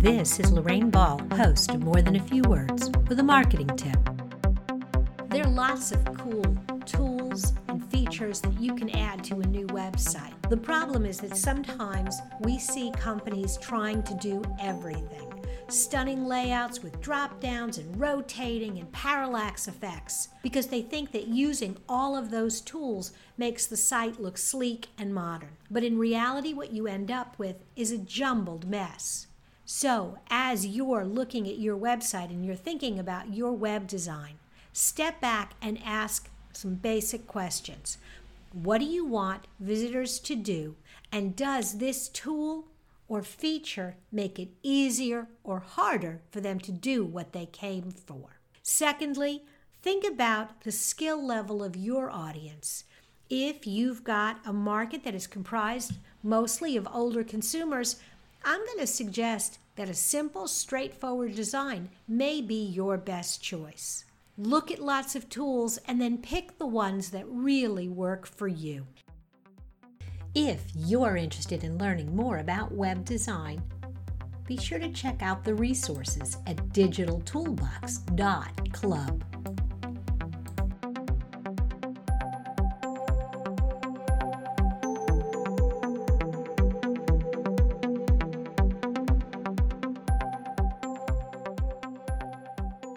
This is Lorraine Ball, host of More Than a Few Words, with a marketing tip. There are lots of cool tools and features that you can add to a new website. The problem is that sometimes we see companies trying to do everything stunning layouts with drop downs and rotating and parallax effects because they think that using all of those tools makes the site look sleek and modern. But in reality, what you end up with is a jumbled mess. So, as you're looking at your website and you're thinking about your web design, step back and ask some basic questions. What do you want visitors to do? And does this tool or feature make it easier or harder for them to do what they came for. Secondly, think about the skill level of your audience. If you've got a market that is comprised mostly of older consumers, I'm going to suggest that a simple, straightforward design may be your best choice. Look at lots of tools and then pick the ones that really work for you. If you're interested in learning more about web design, be sure to check out the resources at digitaltoolbox.club.